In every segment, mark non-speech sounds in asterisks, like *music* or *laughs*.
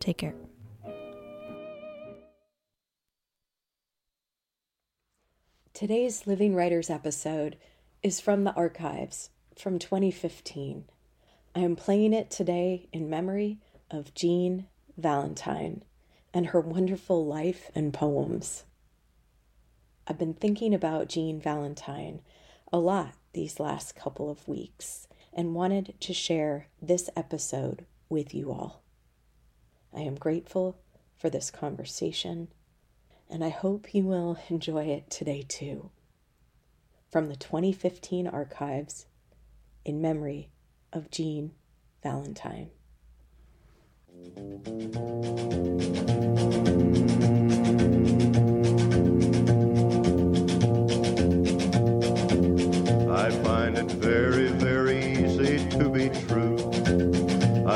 Take care. Today's Living Writers episode is from the archives from 2015. I am playing it today in memory of Jean Valentine and her wonderful life and poems. I've been thinking about Jean Valentine a lot these last couple of weeks and wanted to share this episode with you all. I am grateful for this conversation and I hope you will *laughs* enjoy it today too. From the 2015 archives, in memory of Jean Valentine. I find it very, very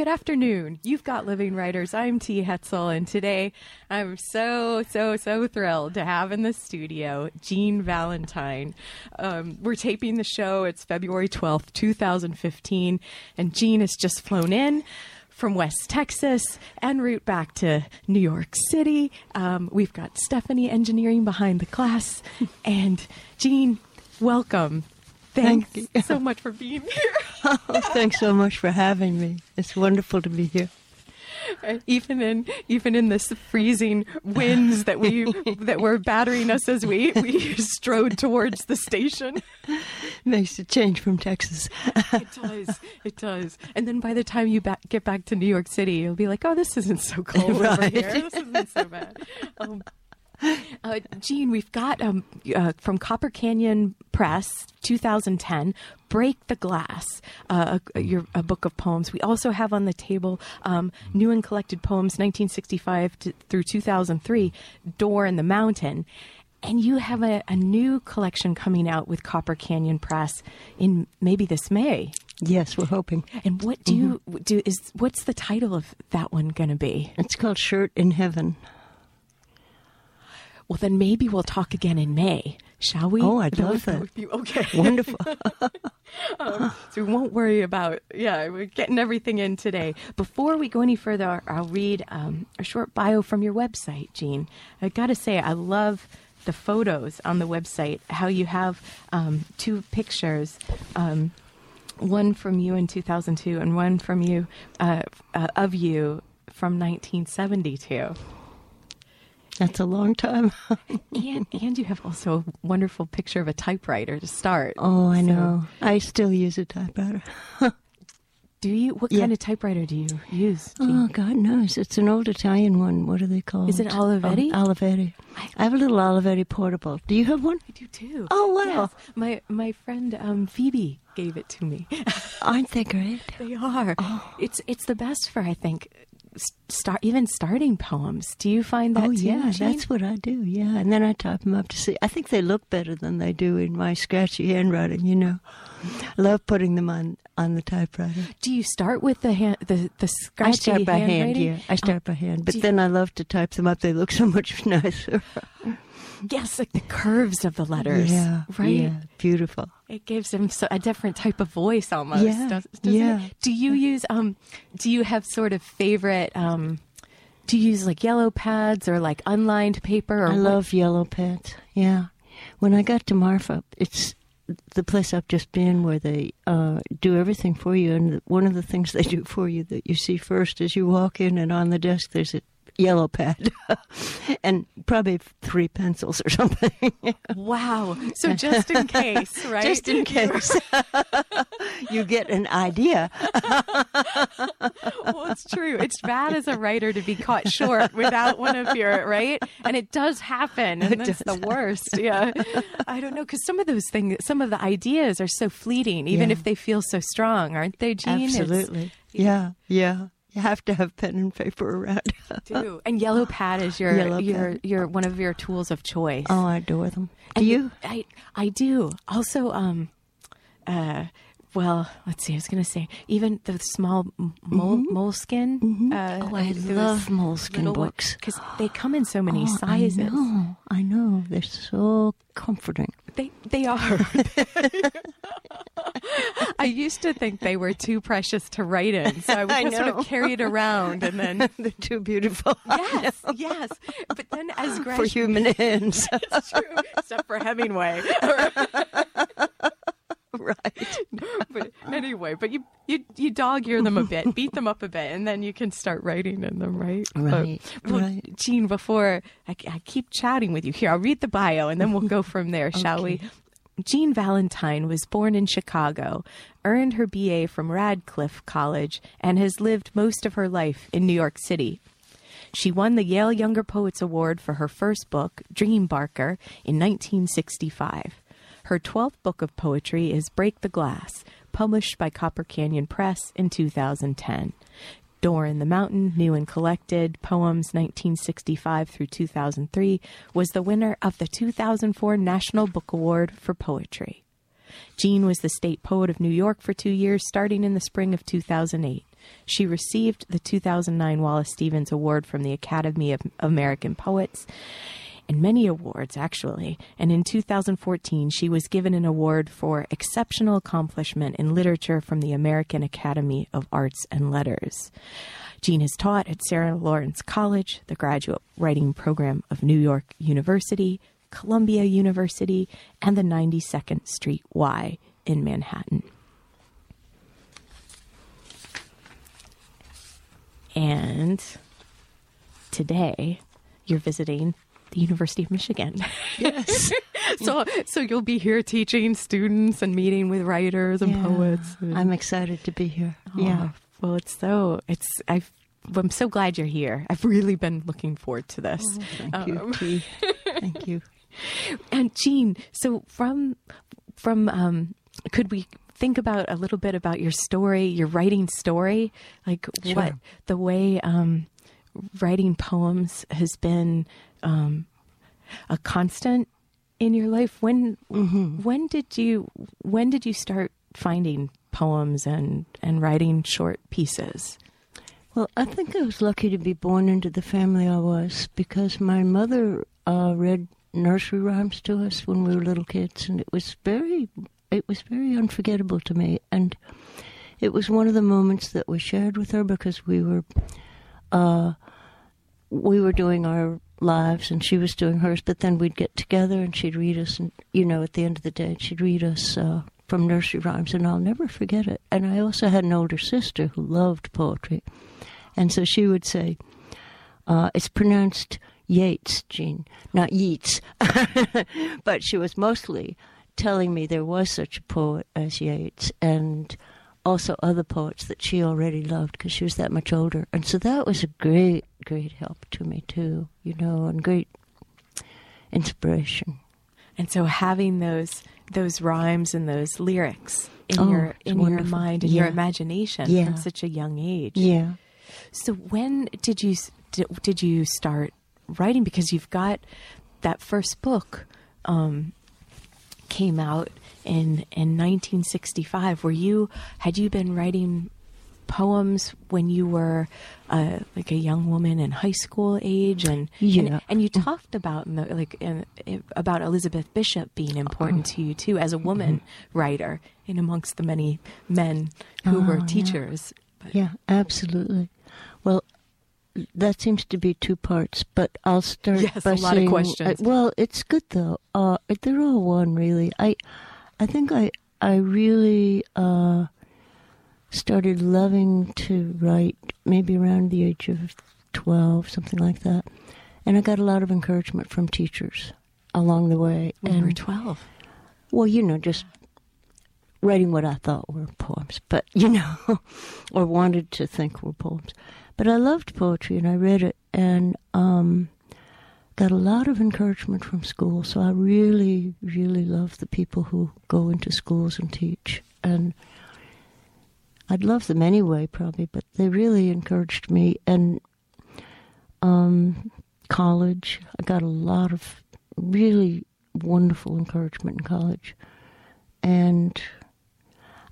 Good afternoon. You've got Living Writers. I'm T. Hetzel, and today I'm so, so, so thrilled to have in the studio Jean Valentine. Um, we're taping the show. It's February 12th, 2015, and Jean has just flown in from West Texas en route back to New York City. Um, we've got Stephanie engineering behind the glass, *laughs* and Jean, welcome. Thanks Thank you. so much for being here. *laughs* Oh, thanks so much for having me. It's wonderful to be here. even in even in this freezing winds that we *laughs* that were battering us as we we *laughs* strode towards the station. Makes a change from Texas. It does, it does. And then by the time you back, get back to New York City, you'll be like, "Oh, this isn't so cold over here. This isn't so bad." Um, *laughs* uh, Jean, we've got um, uh, from Copper Canyon Press, 2010, "Break the Glass," uh, a, your a book of poems. We also have on the table um, new and collected poems, 1965 to, through 2003, "Door in the Mountain." And you have a, a new collection coming out with Copper Canyon Press in maybe this May. Yes, we're hoping. And what do you do? Is what's the title of that one going to be? It's called Shirt in Heaven. Well, then maybe we'll talk again in May, shall we? Oh, I'd That love that. okay. *laughs* Wonderful. so we won't worry about. Yeah, we're getting everything in today. Before we go any further, I'll read um, a short bio from your website, Jean. I got to say, I love the photos on the website. How you have um, two pictures. Um, one from you in 2002 and one from you uh, uh, of you from 1972 That's a long time. *laughs* and and you have also a wonderful picture of a typewriter to start Oh, I So, know. I still use a typewriter. do you what Yeah. kind of typewriter do you use Jean? Oh, God knows. It's an old Italian one. What are they called? Is it Olivetti? Oh, Olivetti. I have a little Olivetti portable. Do you have one? I do too. Oh, wow. Yes. My my friend um, Phoebe gave it to me. *laughs* Aren't they great? they are. Oh. It's it's the best for I think start even starting poems. Do you find that oh, too? yeah. Jean? That's what I do. Yeah. And then I type them up to see. I think they look better than they do in my scratchy handwriting, you know. I love putting them on, on the typewriter. Do you start with the hand the the I start by hand, yeah. I start by hand, but you- then I love to type them up. They look so much *laughs* nicer. Yes, like the curves of the letters. yeah, Right. Yeah, beautiful. It gives them so, a different type of voice almost. Yeah, does, yeah. It? Do you use um? Do you have sort of favorite um? Do you use like yellow pads or like unlined paper? Or I what- love yellow pads. Yeah, when I got to Marfa, it's the place I've just been where they uh, do everything for you, and one of the things they do for you that you see first is you walk in, and on the desk there's a yellow pad *laughs* and probably three pencils or something. *laughs* Wow. So just in case, *laughs* right? Just in case you get an idea. well, it's true. It's bad as a writer to be caught short without one of your right, and it does happen, and that's the worst. Yeah, I don't know because some of those things, some of the ideas are so fleeting, even Yeah. if they feel so strong, aren't they, Jean? It's- Absolutely. Yeah, yeah. You have to have pen and paper around. *laughs* do. And yellow pad is your Yellow your pad. your one of your tools of choice. oh, I adore them. Do And you? I I do. Also, um, uh, well, let's see. I was going to say even the small mole, moleskin. Uh, Oh, I love moleskin books. because they come in so many *gasps* Oh, sizes. I know, I know. They're so comforting. They they are. *laughs* I used to think they were too precious to write in, so I would *laughs* I just sort of carry it around, and then *laughs* They're too beautiful yes, yes. But then as for Gresham, human hands. it's true, except for Hemingway. *laughs* right. *laughs* but anyway, but you you you dog ear them a bit, *laughs* beat them up a bit, and then you can start writing in them, right? Right, But, well, right. Jean, before I, I keep chatting with you here, I'll read the bio, and then we'll go from there, shall we? Jean Valentine was born in Chicago, earned her BA from Radcliffe College, and has lived most of her life in New York City. She won the Yale Younger Poets Award for her first book, Dream Barker, in 1965. Her 12th book of poetry is Break the Glass, published by Copper Canyon Press in 2010. Door in the Mountain, New and Collected, Poems 1965 through 2003, was the winner of the 2004 National Book Award for Poetry. Jean was the state poet of New York for two years, starting in the spring of 2008. She received the 2009 Wallace Stevens Award from the Academy of American Poets, and many awards, actually. And in 2014, she was given an award for exceptional accomplishment in literature from the American Academy of Arts and Letters. Jean has taught at Sarah Lawrence College, the graduate writing program of New York University, Columbia University, and the 92nd Street Y in Manhattan. And today you're visiting the University of Michigan. Yes. *laughs* so so you'll be here teaching students and meeting with writers and Yeah. poets. and- I'm excited to be here. Oh, Yeah. Well, it's so it's I've I'm so glad you're here. I've really been looking forward to this. Thank you, Um, T. Thank you. *laughs* And Jean, so from from um, could we think about a little bit about your story, your writing story, like Sure. what the way um, writing poems has been um, a constant in your life. When Mm-hmm. when did you when did you start finding poems and and writing short pieces? Well, I think I was lucky to be born into the family I was because my mother uh, read nursery rhymes to us when we were little kids, and it was very, it was very unforgettable to me. And it was one of the moments that we shared with her because we were, uh, we were doing our lives and she was doing hers. But then we'd get together and she'd read us, and you know, at the end of the day, she'd read us. Uh, from nursery rhymes, and I'll never forget it. And I also had an older sister who loved poetry. And so she would say, uh, it's pronounced Yates, Jean, not Yeats. *laughs* but she was mostly telling me there was such a poet as Yeats and also other poets that she already loved because she was that much older. And so that was a great, great help to me, too, you know, and great inspiration. And so having those those rhymes and those lyrics in Oh, your in your mind and your imagination Yeah. from such a young age. Yeah. So when did you did, did you start writing? Because you've got that first book um, came out in in 1965. Were you had you been writing poems when you were uh, like a young woman in high school age and Yeah. and, and you talked about like in, about Elizabeth Bishop being important to you too as a woman writer in amongst the many men who were Oh, yeah. teachers. But- Yeah, absolutely. Well, that seems to be two parts, but I'll start Yes, by a lot of questions. uh, well, it's good though. Uh, they're all one, really. I, I think I, I really uh, started loving to write maybe around the age of twelve, something like that, and I got a lot of encouragement from teachers along the way. When you were 12. well, you know, just writing what I thought were poems, but you know, *laughs* or wanted to think were poems. But I loved poetry and I read it and um, got a lot of encouragement from school. So I really, really love the people who go into schools and teach. And I'd love them anyway, probably, but they really encouraged me. And um, college, I got a lot of really wonderful encouragement in college. And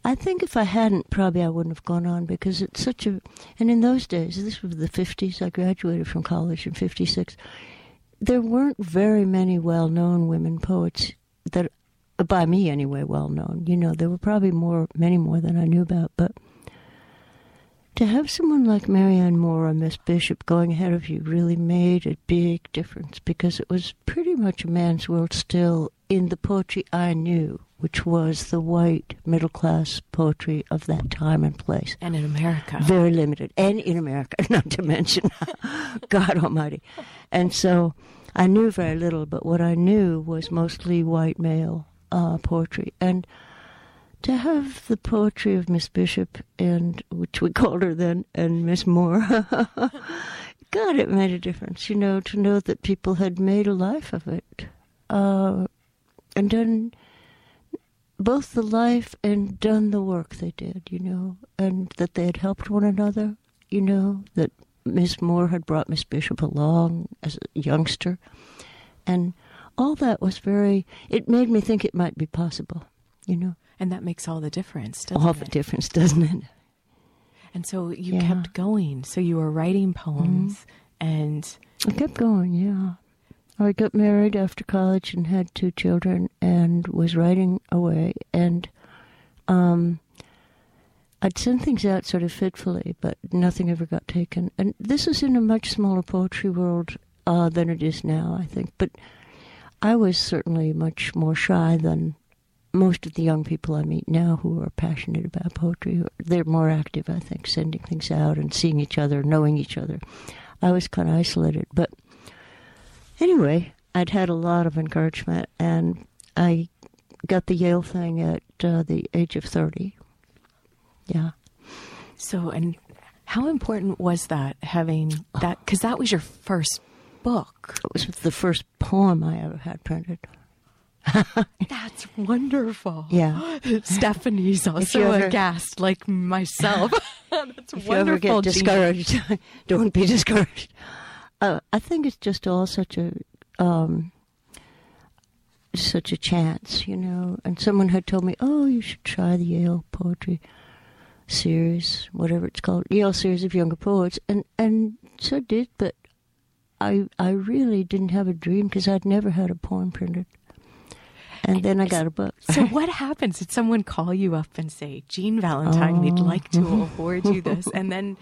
I think if I hadn't, probably I wouldn't have gone on because it's such a. And in those days, this was the 50s, I graduated from college in 56. There weren't very many well known women poets that, by me anyway, well known. You know, there were probably more, many more than I knew about, but to have someone like Marianne Moore or Miss Bishop going ahead of you really made a big difference because it was pretty much a man's world still in the poetry I knew, which was the white middle class poetry of that time and place. And in America. Very limited. And in America, *laughs* not to mention *laughs* God Almighty. And so I knew very little, but what I knew was mostly white male uh, poetry. And to have the poetry of Miss Bishop and which we called her then and Miss Moore. *laughs* God, it made a difference, you know, to know that people had made a life of it, uh, and done both the life and done the work they did, you know, and that they had helped one another, you know, that Miss Moore had brought Miss Bishop along as a youngster, and all that was very. It made me think it might be possible, you know. And that makes all the difference, doesn't all it? the difference, doesn't it? And so you Yeah. kept going. So you were writing poems and I kept going, yeah. I got married after college and had two children and was writing away and um I'd send things out sort of fitfully, but nothing ever got taken. And this was in a much smaller poetry world uh, than it is now, I think. But I was certainly much more shy than most of the young people I meet now who are passionate about poetry. They're more active, I think, sending things out and seeing each other, knowing each other. I was kind of isolated. But anyway, I'd had a lot of encouragement, and I got the Yale thing at uh, the age of 30. Yeah. so and how important was that having that cuz that was your first book. It was the first poem I ever had printed. *laughs* That's wonderful. Yeah. *gasps* Stephanie's also ever- aghast like myself. *laughs* *laughs* That's If wonderful. you ever get discouraged, don't be discouraged. Uh, I think it's just all such a um, such a chance, you know. And someone had told me, "Oh, you should try the Yale poetry series, whatever it's called, Yale series of younger poets," and and so I did. But I I really didn't have a dream because I'd never had a poem printed. And then I got a book. *laughs* So *laughs* what happens? Did someone call you up and say, Jean Valentine, we'd Oh. like to *laughs* award you this? And then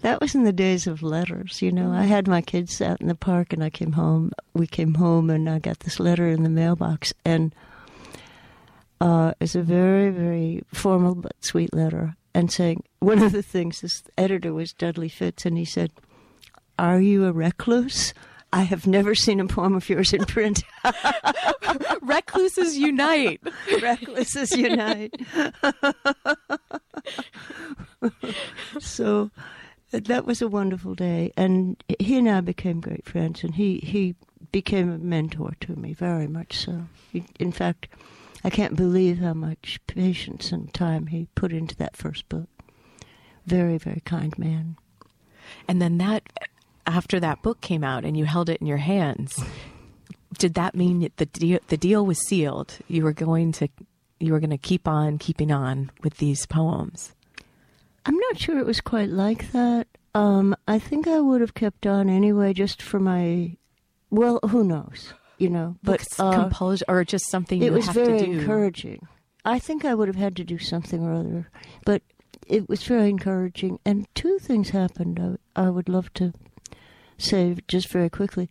That was in the days of letters, you know. I had my kids out in the park and I came home. We came home and I got this letter in the mailbox. And uh, it's a very, very formal but sweet letter. And saying, one of the things, this editor was Dudley Fitts, and he said, Are you a recluse? I have never seen a poem of yours in print. *laughs* recluses unite. Recluses unite. so that was a wonderful day, and he and I became great friends, and he he became a mentor to me very much so. He, in fact, I can't believe how much patience and time he put into that first book. Very very kind man. And then that, after that book came out and you held it in your hands, did that mean that the deal, the deal was sealed? You were going to, you were going to keep on keeping on with these poems. I'm not sure it was quite like that. Um, I think I would have kept on anyway, just for my. Well, who knows, you know? But uh, compulsion or just something it you was have very to do. encouraging. I think I would have had to do something or other, but it was very encouraging. And two things happened. I, I would love to say just very quickly.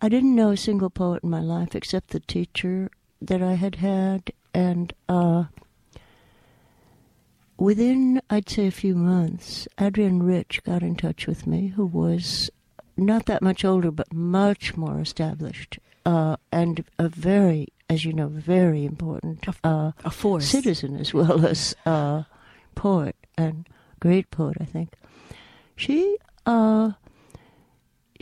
I didn't know a single poet in my life except the teacher that I had had, and uh, within I'd say a few months, Adrienne Rich got in touch with me, who was not that much older, but much more established, uh, and a very, as you know, very important uh, A force. citizen as well as uh, poet and great poet, I think. She uh,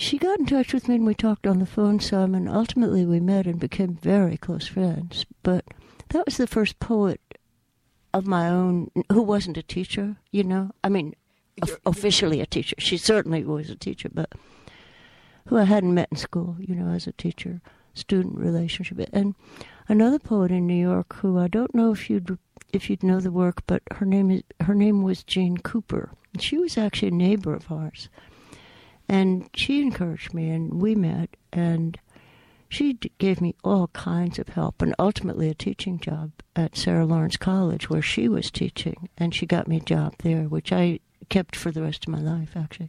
she got in touch with me and we talked on the phone some, and ultimately we met and became very close friends. But that was the first poet of my own who wasn't a teacher, you know. I mean, of- officially a teacher. She certainly was a teacher, but who I hadn't met in school, you know, as a teacher. student relationship. And another poet in New York who I don't know if you'd if you'd know the work, but her name is her name was Jane Cooper. She was actually a neighbor of ours, and she encouraged me, and we met, and she gave me all kinds of help, and ultimately a teaching job at Sarah Lawrence College, where she was teaching, and she got me a job there, which I kept for the rest of my life, actually.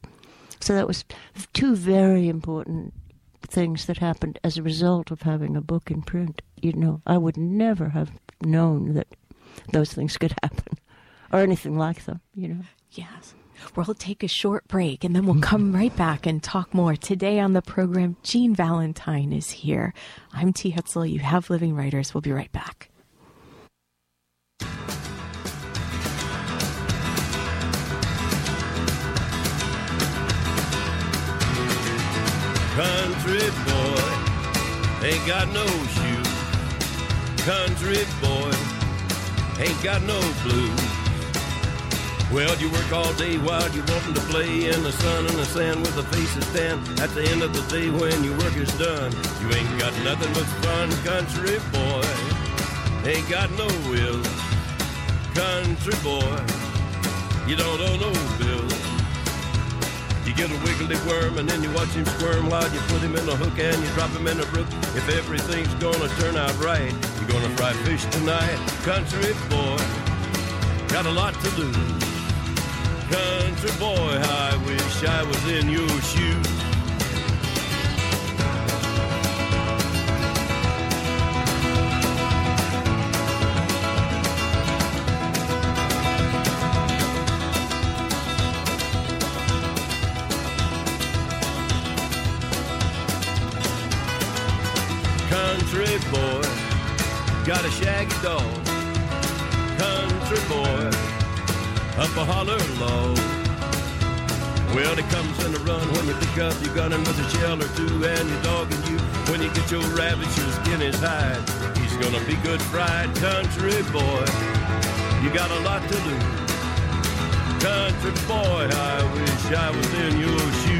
So that was two very important things that happened as a result of having a book in print. You know, I would never have known that those things could *laughs* happen or anything like them, you know. Yes. We'll take a short break and then we'll come right back and talk more. Today on the program, Jean Valentine is here. I'm T. Hetzel. You have Living Writers. We'll be right back. Country boy ain't got no shoes. Country boy ain't got no blues. Well, you work all day while you're wanting to play in the sun and the sand with the faces tan. At the end of the day when your work is done, you ain't got nothing but fun, country boy. Ain't got no will, country boy. You don't owe no bills. You get a wiggly worm and then you watch him squirm while you put him in a hook and you drop him in a brook. If everything's gonna turn out right, you're gonna fry fish tonight, country boy. Got a lot to lose. Country boy, I wish I was in your shoes. Country boy, got a shaggy dog. Country boy, up a holler low. Well, he comes in a run when you pick up your gun and with a shell or two, and your dog and you. When you get your rabbit, your skin is hide. He's gonna be good fried country boy. You got a lot to lose. Country boy, I wish I was in your shoes.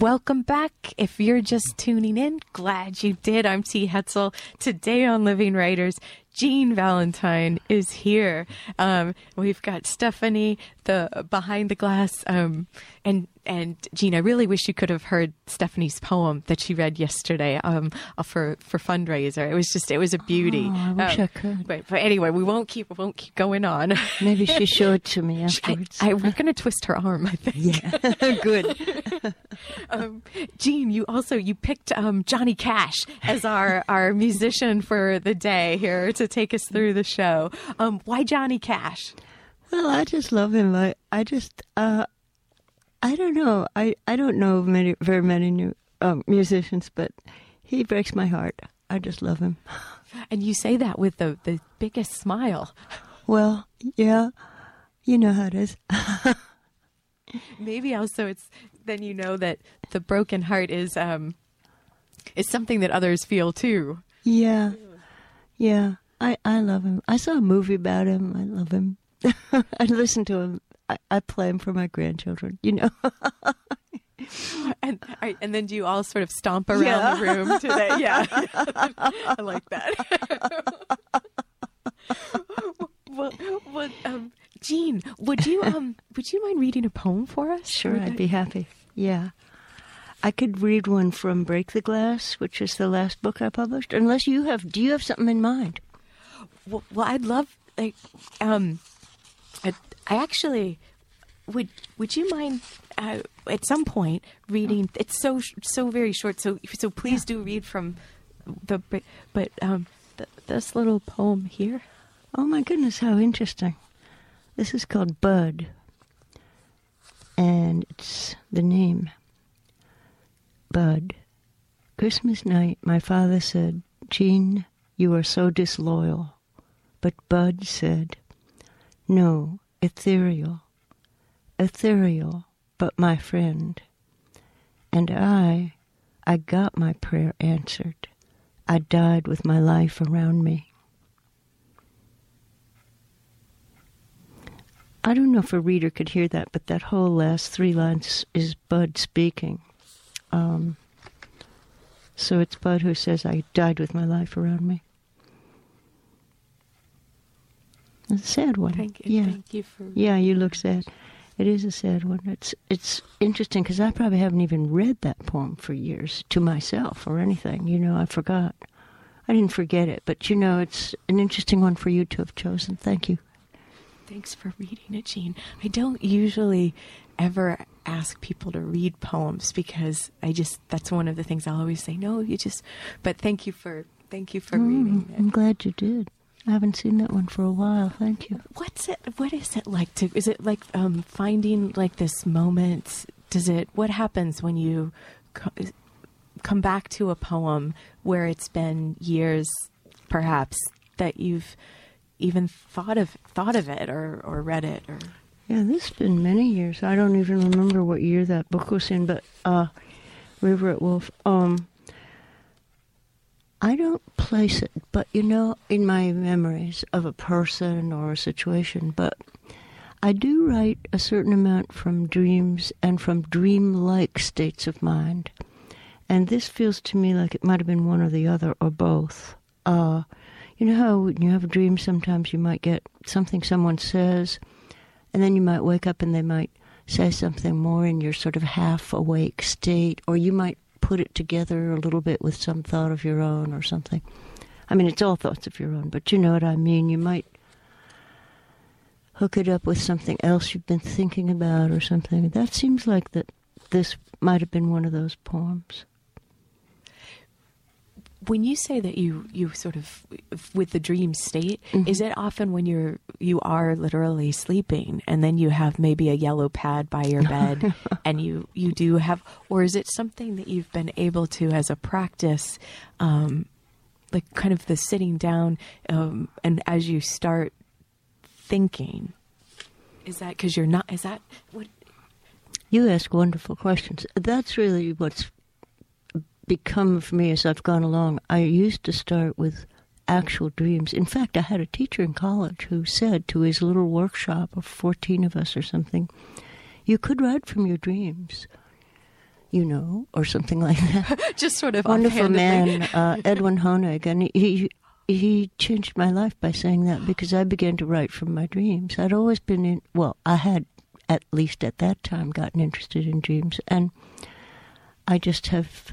Welcome back. If you're just tuning in, glad you did. I'm T. Hetzel. Today on Living Writers, Jean Valentine is here. Um, we've got Stephanie, the behind the glass, um, and and Jean. I really wish you could have heard Stephanie's poem that she read yesterday um, for for fundraiser. It was just it was a beauty. Oh, I wish Um, I could. But, but anyway, we won't keep won't keep going on. *laughs* Maybe she showed to me *laughs* I, afterwards. I, we're going to twist her arm. I think. yeah, *laughs* good. Um, Jean, you also you picked um, Johnny Cash as our our musician for the day here to take us through the show. Um, why Johnny Cash? Well, I just love him. I, I just, uh, I don't know. I, I don't know many, very many new um, musicians, but he breaks my heart. I just love him. And you say that with the the biggest smile. Well, yeah, you know how it is. *laughs* Maybe also it's then you know that the broken heart is um is something that others feel too. Yeah, yeah. I, I love him. I saw a movie about him. I love him. *laughs* I listen to him. I, him for my grandchildren. You know. *laughs* And and then do you all sort of stomp around the room today? *laughs* Yeah, *laughs* I like that. well, well, um, Jean, would you um would you mind reading a poem for us? Sure, I'd that- be happy. Yeah. I could read one from Break the Glass, which is the last book I published. Unless you have, do you have something in mind? Well, well I'd love like um, I, actually would. Would you mind uh, at some point reading? It's so so very short. So so please do read from the but but um th- this little poem here. Oh my goodness, how interesting. This is called Bud. And it's the name. Bud. Christmas night, my father said, Jean, you are so disloyal. But Bud said, No, ethereal. Ethereal, but my friend. And I, I got my prayer answered. I died with my life around me. I don't know if a reader could hear that, but that whole last three lines is Bud speaking. Um, so it's Bud who says, I died with my life around me. It's a sad one. Thank you. Yeah. Thank you for. Yeah, you look sad. It is a sad one. It's it's interesting because I probably haven't even read that poem for years to myself or anything. You know, I forgot. I didn't forget it, but you know, it's an interesting one for you to have chosen. Thank you. Thanks for reading it, Jean. I don't usually ever ask people to read poems because I just that's one of the things I'll always say. No, you just. But thank you for thank you for reading Mm, it. I'm glad you did. I haven't seen that one for a while. Thank you. What's it? What is it like to? Is it like um, finding like this moment? Does it? What happens when you co- come back to a poem where it's been years, perhaps, that you've even thought of thought of it or or read it or? Yeah, this has been many years. I don't even remember what year that book was in, but uh, River at Wolf. Um, I don't place it, but you know, in my memories of a person or a situation, but I do write a certain amount from dreams and from dream-like states of mind. And this feels to me like it might have been one or the other or both. Uh, you know how when you have a dream, sometimes you might get something someone says, and then you might wake up and they might say something more in your sort of half awake state, or you might put it together a little bit with some thought of your own or something. I mean, it's all thoughts of your own, but you know what I mean. You might hook it up with something else you've been thinking about or something. That seems like that this might have been one of those poems. When you say that you you sort of with the dream state, Mm-hmm. is it often when you're you are literally sleeping and then you have maybe a yellow pad by your bed *laughs* and you you do have, or is it something that you've been able to as a practice, um, like kind of the sitting down um, and as you start thinking, is that because you're not? Is that what? You ask wonderful questions. That's really what's become of me as I've gone along. I used to start with actual dreams. In fact, I had a teacher in college who said to his little workshop of 14 of us or something, You could write from your dreams, you know, or something like that. *laughs* Just sort of Wonderful man, uh, Edwin Honig. And he, he changed my life by saying that because I began to write from my dreams. I'd always been in, well, I had at least at that time gotten interested in dreams. And I just have,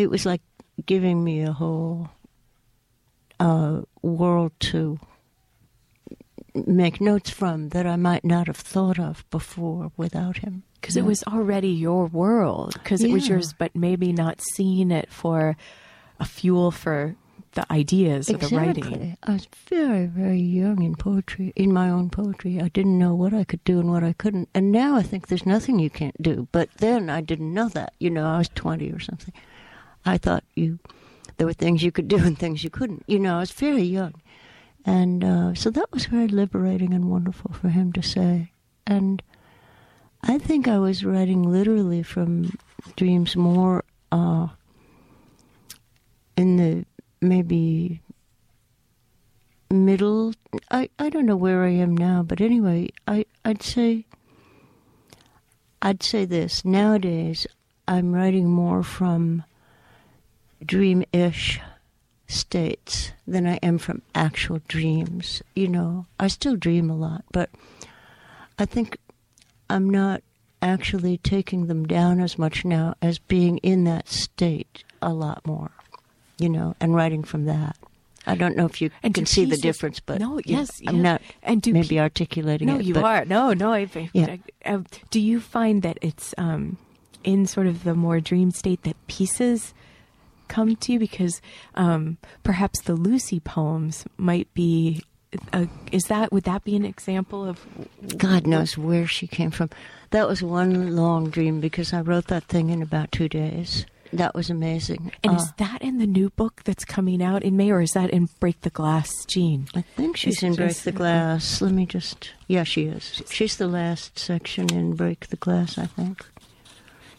it was like giving me a whole uh, world to make notes from that I might not have thought of before without him. because it was already your world because it was yours but maybe not seeing it for a fuel for the ideas of the writing Exactly. I was very, very young in poetry, in my own poetry. I didn't know what I could do and what I couldn't. And now I think there's nothing you can't do. But then I didn't know that. You know, I was 20 or something. I thought you, there were things you could do and things you couldn't. You know, I was very young. And uh, so that was very liberating and wonderful for him to say. And I think I was writing literally from dreams more uh, in the maybe middle. I, I don't know where I am now, but anyway, I, I'd say I'd say this. Nowadays, I'm writing more from dream-ish states than I am from actual dreams. You know, I still dream a lot, but I think I'm not actually taking them down as much now as being in that state a lot more, you know, and writing from that. I don't know if you And can see the difference, but No, yeah, yes, I'm yeah. not And do maybe pe- articulating no it. you but are no no I, I- Yeah. uh, do you find that it's um, in sort of the more dream state that pieces come to you because um, perhaps the Lucy poems might be uh, is that would that be an example of God knows where she came from. That was one long dream because I wrote that thing in about two days. That was amazing. and Uh, is that in the new book that's coming out in May or is that in Break the Glass Jean I think she's It's in Break the Glass. Let me just. Yeah, she is. She's the last section in Break the Glass, I think.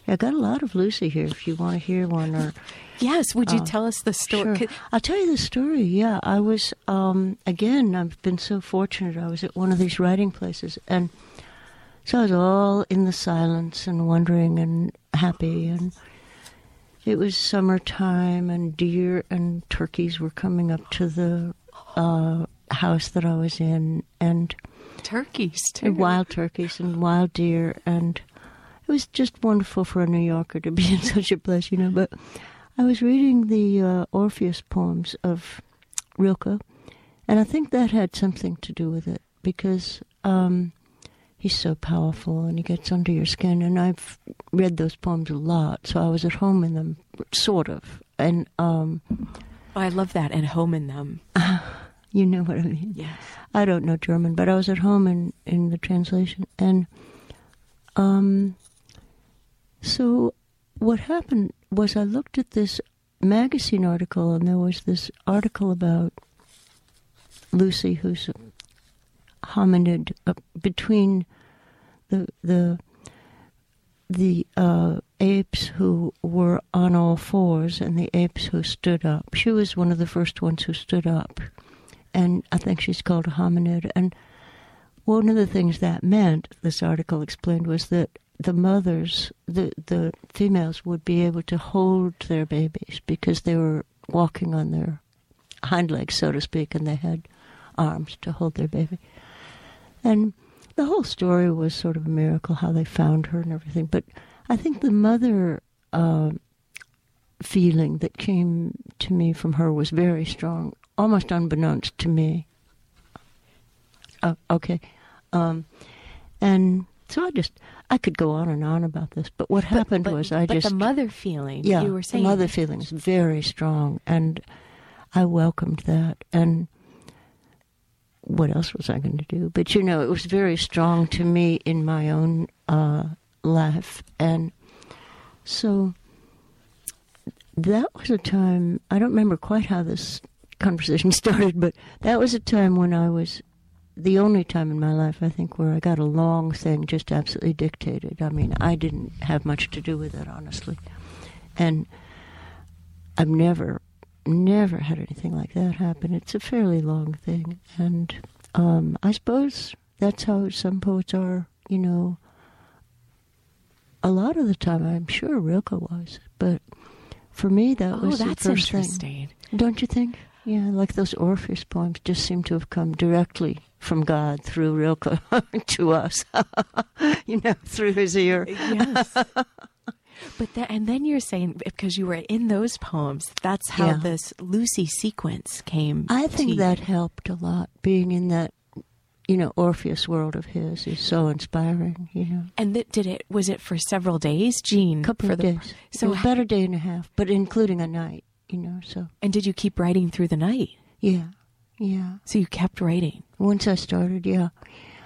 I got a lot of Lucy here. If you want to hear one, or Yes, would you tell us the story? Sure. I'll tell you the story. Yeah, I was um, again. I've been so fortunate. I was at one of these writing places, and so I was all in the silence and wondering and happy, and it was summertime, and deer and turkeys were coming up to the uh, house that I was in, and Turkeys too. and wild turkeys and wild deer, and it was just wonderful for a New Yorker to be *laughs* in such a place, you know. But I was reading the uh, Orpheus poems of Rilke, and I think that had something to do with it because um, he's so powerful and he gets under your skin. And I've read those poems a lot, so I was at home in them, sort of. And um, Oh, I love that and home in them. *laughs* you know what I mean? Yes. I don't know German, but I was at home in, in the translation. And um, so what happened was I looked at this magazine article, and there was this article about Lucy, who's a hominid uh, between the the the uh, apes who were on all fours and the apes who stood up. She was one of the first ones who stood up, and I think she's called a hominid. And one of the things that meant, this article explained, was that the mothers, the the females, would be able to hold their babies because they were walking on their hind legs, so to speak, and they had arms to hold their baby. And the whole story was sort of a miracle how they found her and everything. But I think the mother uh, feeling that came to me from her was very strong, almost unbeknownst to me. Uh, okay. Um, and so I just, I could go on and on about this, but what happened but, was I but just. the mother feeling. yeah, you were saying the mother feeling is very strong, and I welcomed that. And what else was I going to do? But you know, it was very strong to me in my own uh, life, and so that was a time. I don't remember quite how this conversation *laughs* started, but that was a time when I was the only time in my life, I think, where I got a long thing just absolutely dictated. I mean, I didn't have much to do with it, honestly. And I've never, never had anything like that happen. It's a fairly long thing. And um, I suppose that's how some poets are, you know. A lot of the time, I'm sure Rilke was. But for me, that Oh, was the that's first thing. Don't you think? Yeah, like those Orpheus poems just seem to have come directly from God through Rilke *laughs* to us, *laughs* you know, through his ear. Uh, yes. *laughs* But the, and then you're saying because you were in those poems, that's how Yeah. this Lucy sequence came. I think that helped a lot. Being in that, you know, Orpheus world of his is so inspiring. You know, And th- did it? Was it for several days, Jean? couple for of the, days. So it was about a day and a half, but including a night. You know, so and did you keep writing through the night? yeah, yeah. So you kept writing. Once I started, yeah,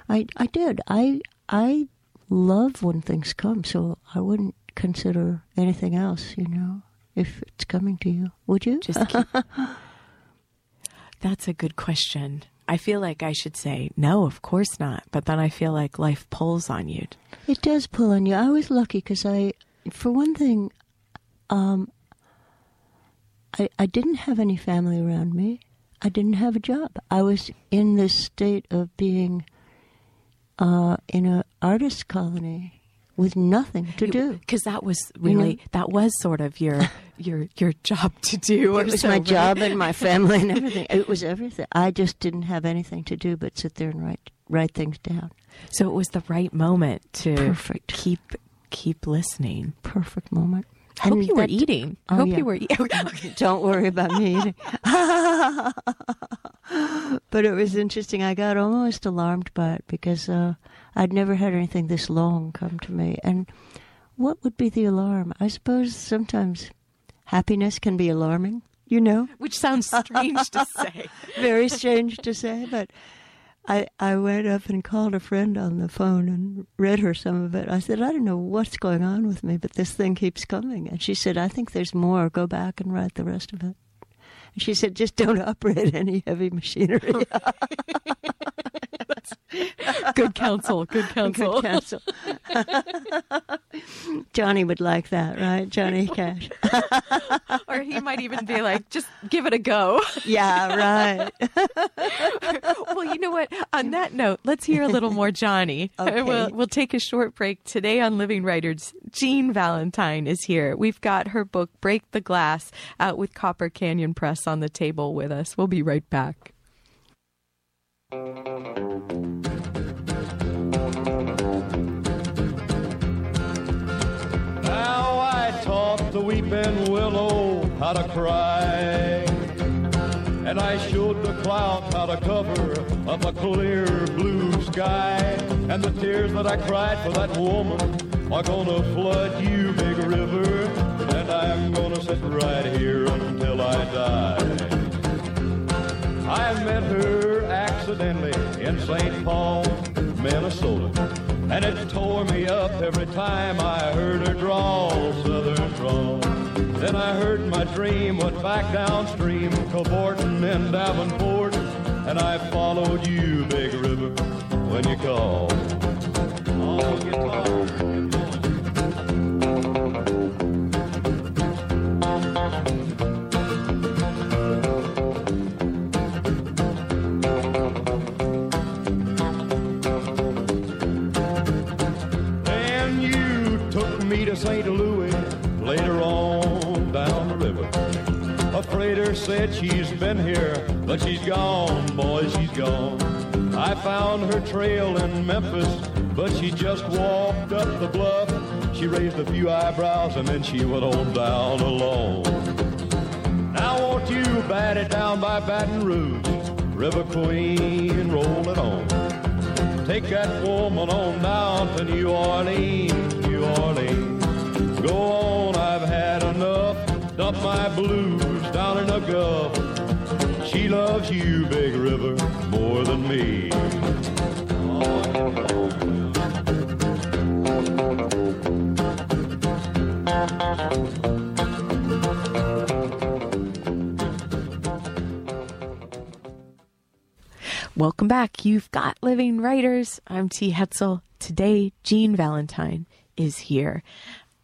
I I did. I I love when things come, so I wouldn't consider anything else. You know, if it's coming to you, would you? Just keep. That's a good question. I feel like I should say no, of course not. But then I feel like life pulls on you. It does pull on you. I was lucky because I, for one thing, um, I I didn't have any family around me. I didn't have a job. I was in this state of being uh, in an artist colony with nothing to do. because that was really that was sort of your *laughs* your your job to do. It was so, my right? job and my family and *laughs* everything. It was everything. I just didn't have anything to do but sit there and write write things down. So it was the right moment to Perfect. keep keep listening. Perfect moment. I hope you were eating. I Oh, hope yeah. you were *laughs* eating. Don't worry about me eating. *laughs* but it was interesting. I got almost alarmed by it because uh, I'd never had anything this long come to me. And what would be the alarm? I suppose sometimes happiness can be alarming, you know? Which sounds strange to *laughs* say. Very strange to say, but I, I went up and called a friend on the phone and read her some of it. I said, I don't know what's going on with me, but this thing keeps coming. And she said, I think there's more. Go back and write the rest of it. And she said, just don't *laughs* operate any heavy machinery. *laughs* *laughs* *laughs* Good counsel. Good counsel. Good counsel. Johnny would like that, right? Johnny *laughs* Cash. *laughs* or he might even be like, just give it a go. yeah, right. well, you know what? On that note, let's hear a little more Johnny. Okay. We'll, we'll take a short break. Today on Living Writers, Jean Valentine is here. We've got her book, Break the Glass, out with Copper Canyon Press on the table with us. We'll be right back. Now I taught the weeping willow how to cry. And I showed the clouds how to cover up a clear blue sky. And the tears that I cried for that woman are gonna flood you, big river. And I'm gonna sit right here until I die. I met her accidentally in St. Paul, Minnesota. And it tore me up every time I heard her drawl, southern drawl. Then I heard my dream went back downstream, cavorting in Davenport. And I followed you, Big River, gone, boy, she's gone. I found her trail in Memphis, but she just walked up the bluff. She raised a few eyebrows and then she went on down alone. Now won't you bat it down by Baton Rouge, River Queen, roll it on. Take that woman on down to New Orleans, New Orleans. Go on, I've had enough. Dump my blues down in the Gulf. She loves you, Big River, more than me. Welcome back. You've got Living Writers. I'm T. Hetzel. Today, Jean Valentine is here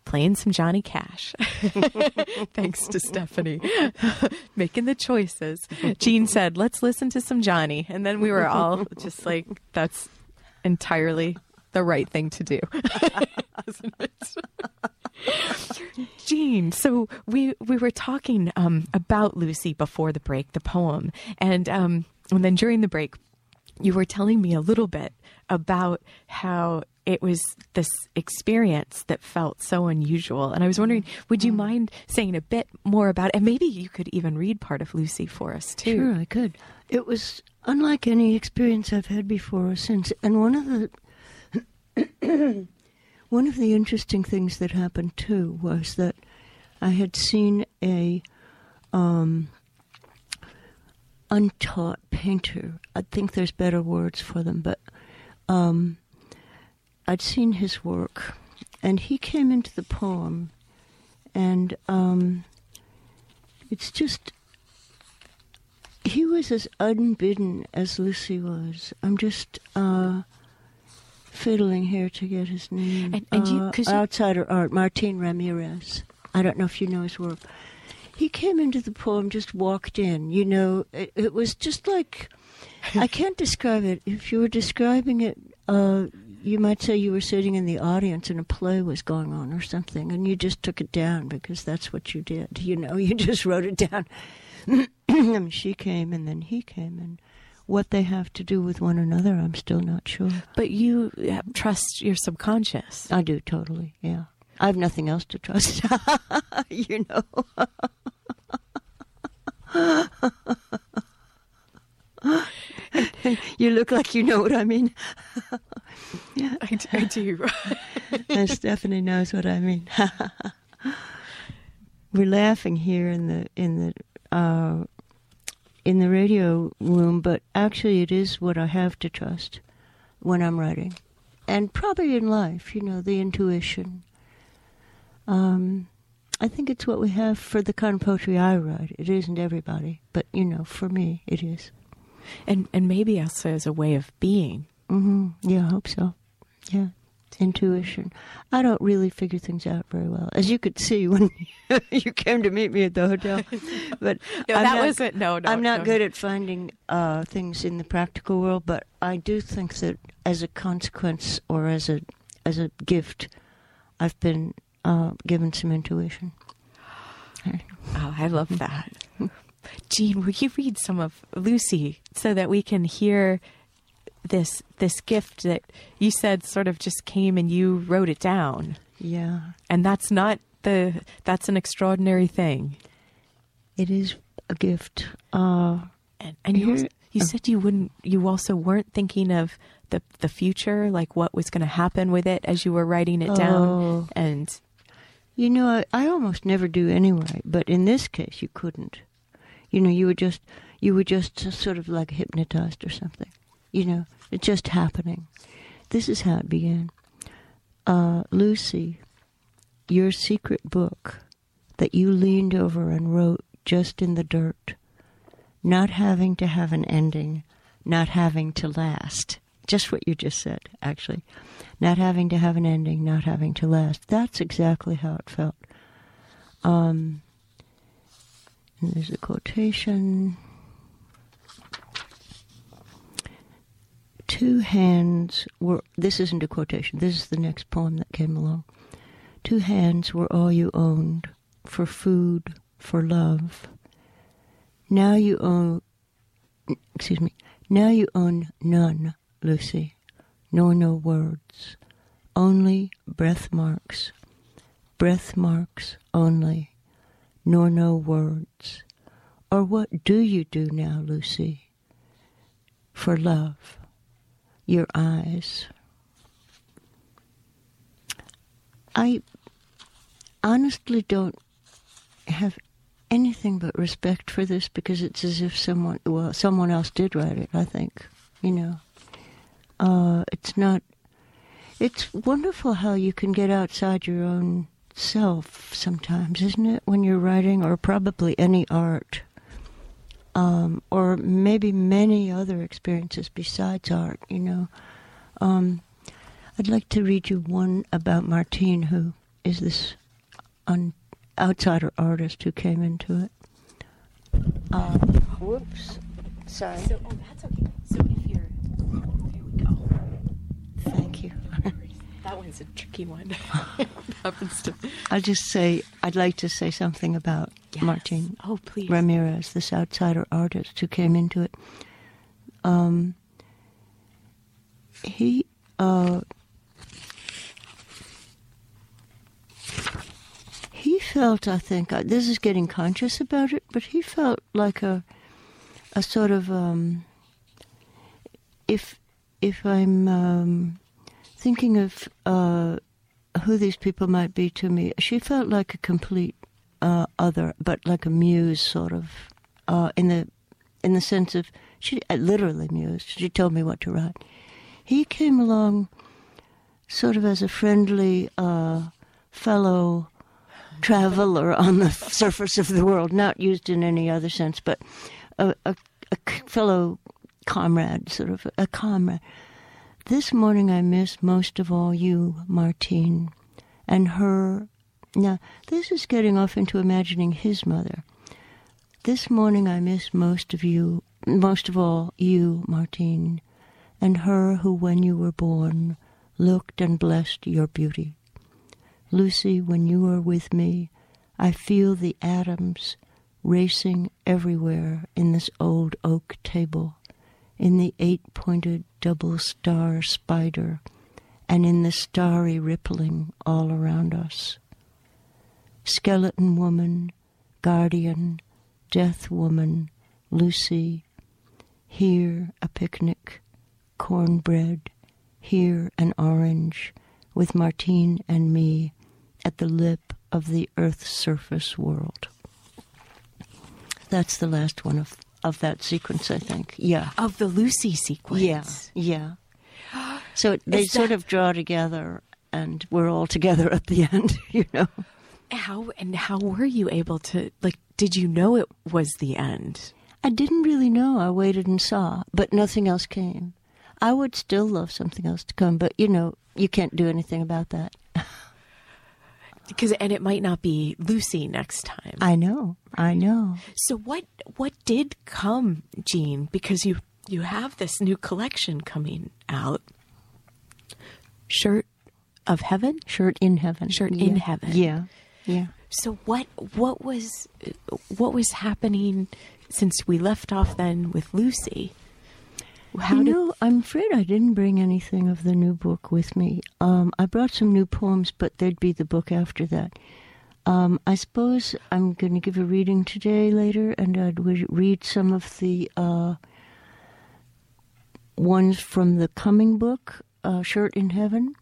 playing some Johnny Cash. *laughs* Thanks to Stephanie *laughs* making the choices. Jean said, let's listen to some Johnny. And then we were all just like, that's entirely the right thing to do. *laughs* Jean, so we we were talking um, about Lucy before the break, the poem, and um, and then during the break, you were telling me a little bit about how it was this experience that felt so unusual, and I was wondering, would you mind saying a bit more about it? And maybe you could even read part of Lucy for us too. Sure, I could. It was unlike any experience I've had before or since. And one of the *coughs* one of the interesting things that happened too was that I had seen a um, untaught painter. I think there's better words for them, but um, I'd seen his work, and he came into the poem, and um, it's just he was as unbidden as Lucy was. I'm just uh, fiddling here to get his name. And- and you- Uh, outsider art, Martin Ramirez. I don't know if you know his work. He came into the poem, just walked in. You know, it, it was just like I can't describe it. If you were describing it, uh, you might say you were sitting in the audience and a play was going on or something, and you just took it down because that's what you did. You know, *laughs* you just wrote it down. *clears throat* and she came, and then he came, and what they have to do with one another, I'm still not sure. But you trust your subconscious. I do totally, yeah. I have nothing else to trust. *laughs* you know. *laughs* you look like you know what I mean. I, d- I do. *laughs* and Stephanie knows what I mean. *laughs* We're laughing here in the in the uh, in the radio room, but actually, it is what I have to trust when I'm writing, and probably in life. You know, the intuition. Um, I think it's what we have for the kind of poetry I write. It isn't everybody, but you know, for me, it is. and and maybe also as a way of being. Hmm Yeah, I hope so. Yeah. Intuition. I don't really figure things out very well, as you could see when *laughs* you came to meet me at the hotel. But *laughs* No, I'm that not- wasn't. No, no. I'm not no. good at finding uh, things in the practical world, but I do think that as a consequence or as a as a gift, I've been uh, given some intuition. Oh, I love that. *laughs* Jean, will you read some of Lucy so that we can hear this this gift that you said sort of just came and you wrote it down, Yeah, and that's not the that's an extraordinary thing. it is a gift. Uh, And, and you also, you said you wouldn't you also weren't thinking of the the future, like what was going to happen with it as you were writing it down, Oh. and You know, I, I almost never do anyway, but in this case, you couldn't. You know, you were just you were just sort of like hypnotized or something. You know, it's just happening. This is how it began. Uh, Lucy, your secret book that you leaned over and wrote just in the dirt, not having to have an ending, not having to last. Just what you just said, actually not having to have an ending, not having to last. That's exactly how it felt. Um, and there's a quotation. Two hands were, this isn't a quotation, this is the next poem that came along. Two hands were all you owned for food, for love. Now you own, excuse me, now you own none, Lucy nor no words, only breath marks, breath marks only, nor no words. Or what do you do now, Lucy? For love, your eyes. I honestly don't have anything but respect for this because it's as if someone, well, someone else did write it, I think, you know uh, it's not. It's wonderful how you can get outside your own self sometimes, isn't it? When you're writing, or probably any art, um, or maybe many other experiences besides art. You know, um, I'd like to read you one about Martine, who is this un- outsider artist who came into it. Uh, whoops, sorry. so oh, that's okay. So if you're there, we go. Thank you. That one's a tricky one. *laughs* Happens *laughs* to I'll just say, I'd like to say something about Yes. Martin Oh, please. Ramirez, this outsider artist who came into it. Um, he, uh, he felt, I think, uh, this is getting conscious about it, but he felt like a, a sort of, um, if, if I'm, um, thinking of, uh, who these people might be to me, she felt like a complete uh, other, but like a muse, sort of, uh, in the in the sense of she uh, literally mused. She told me what to write. He came along, sort of as a friendly uh, fellow traveler on the *laughs* surface of the world, not used in any other sense, but a a fellow comrade, sort of a comrade. This morning I miss most of all you, Martine, and her. Now, this is getting off into imagining his mother. This morning I miss most of you, most of all you, Martine, and her who, when you were born, looked and blessed your beauty. Lucy, when you are with me, I feel the atoms racing everywhere in this old oak table in the eight pointed double star spider, and in the starry rippling all around us. Skeleton woman, guardian, death woman, Lucy, here a picnic, cornbread, here an orange, with Martine and me at the lip of the earth's surface world. That's the last one of of that sequence, I think. Yeah. Of the Lucy sequence. Yeah. Yeah. So *gasps* they Is sort of draw together and we're all together at the *laughs* end, you know. How and how were you able to like? Did you know it was the end? I didn't really know. I waited and saw, but nothing else came. I would still love something else to come, but you know, you can't do anything about that. *laughs* Because and it might not be Lucy next time. I know, I know. So what what did come, Jean? Because you you have this new collection coming out. Shirt of Heaven? Shirt in heaven. Shirt Yeah. in Heaven. Yeah, yeah. So what what was what was happening since we left off then with Lucy? How you did know, I'm afraid I didn't bring anything of the new book with me. Um, I brought some new poems, but there'd be the book after that. Um, I suppose I'm going to give a reading today later, and I'd re- read some of the uh, ones from the coming book, uh, Shirt in Heaven.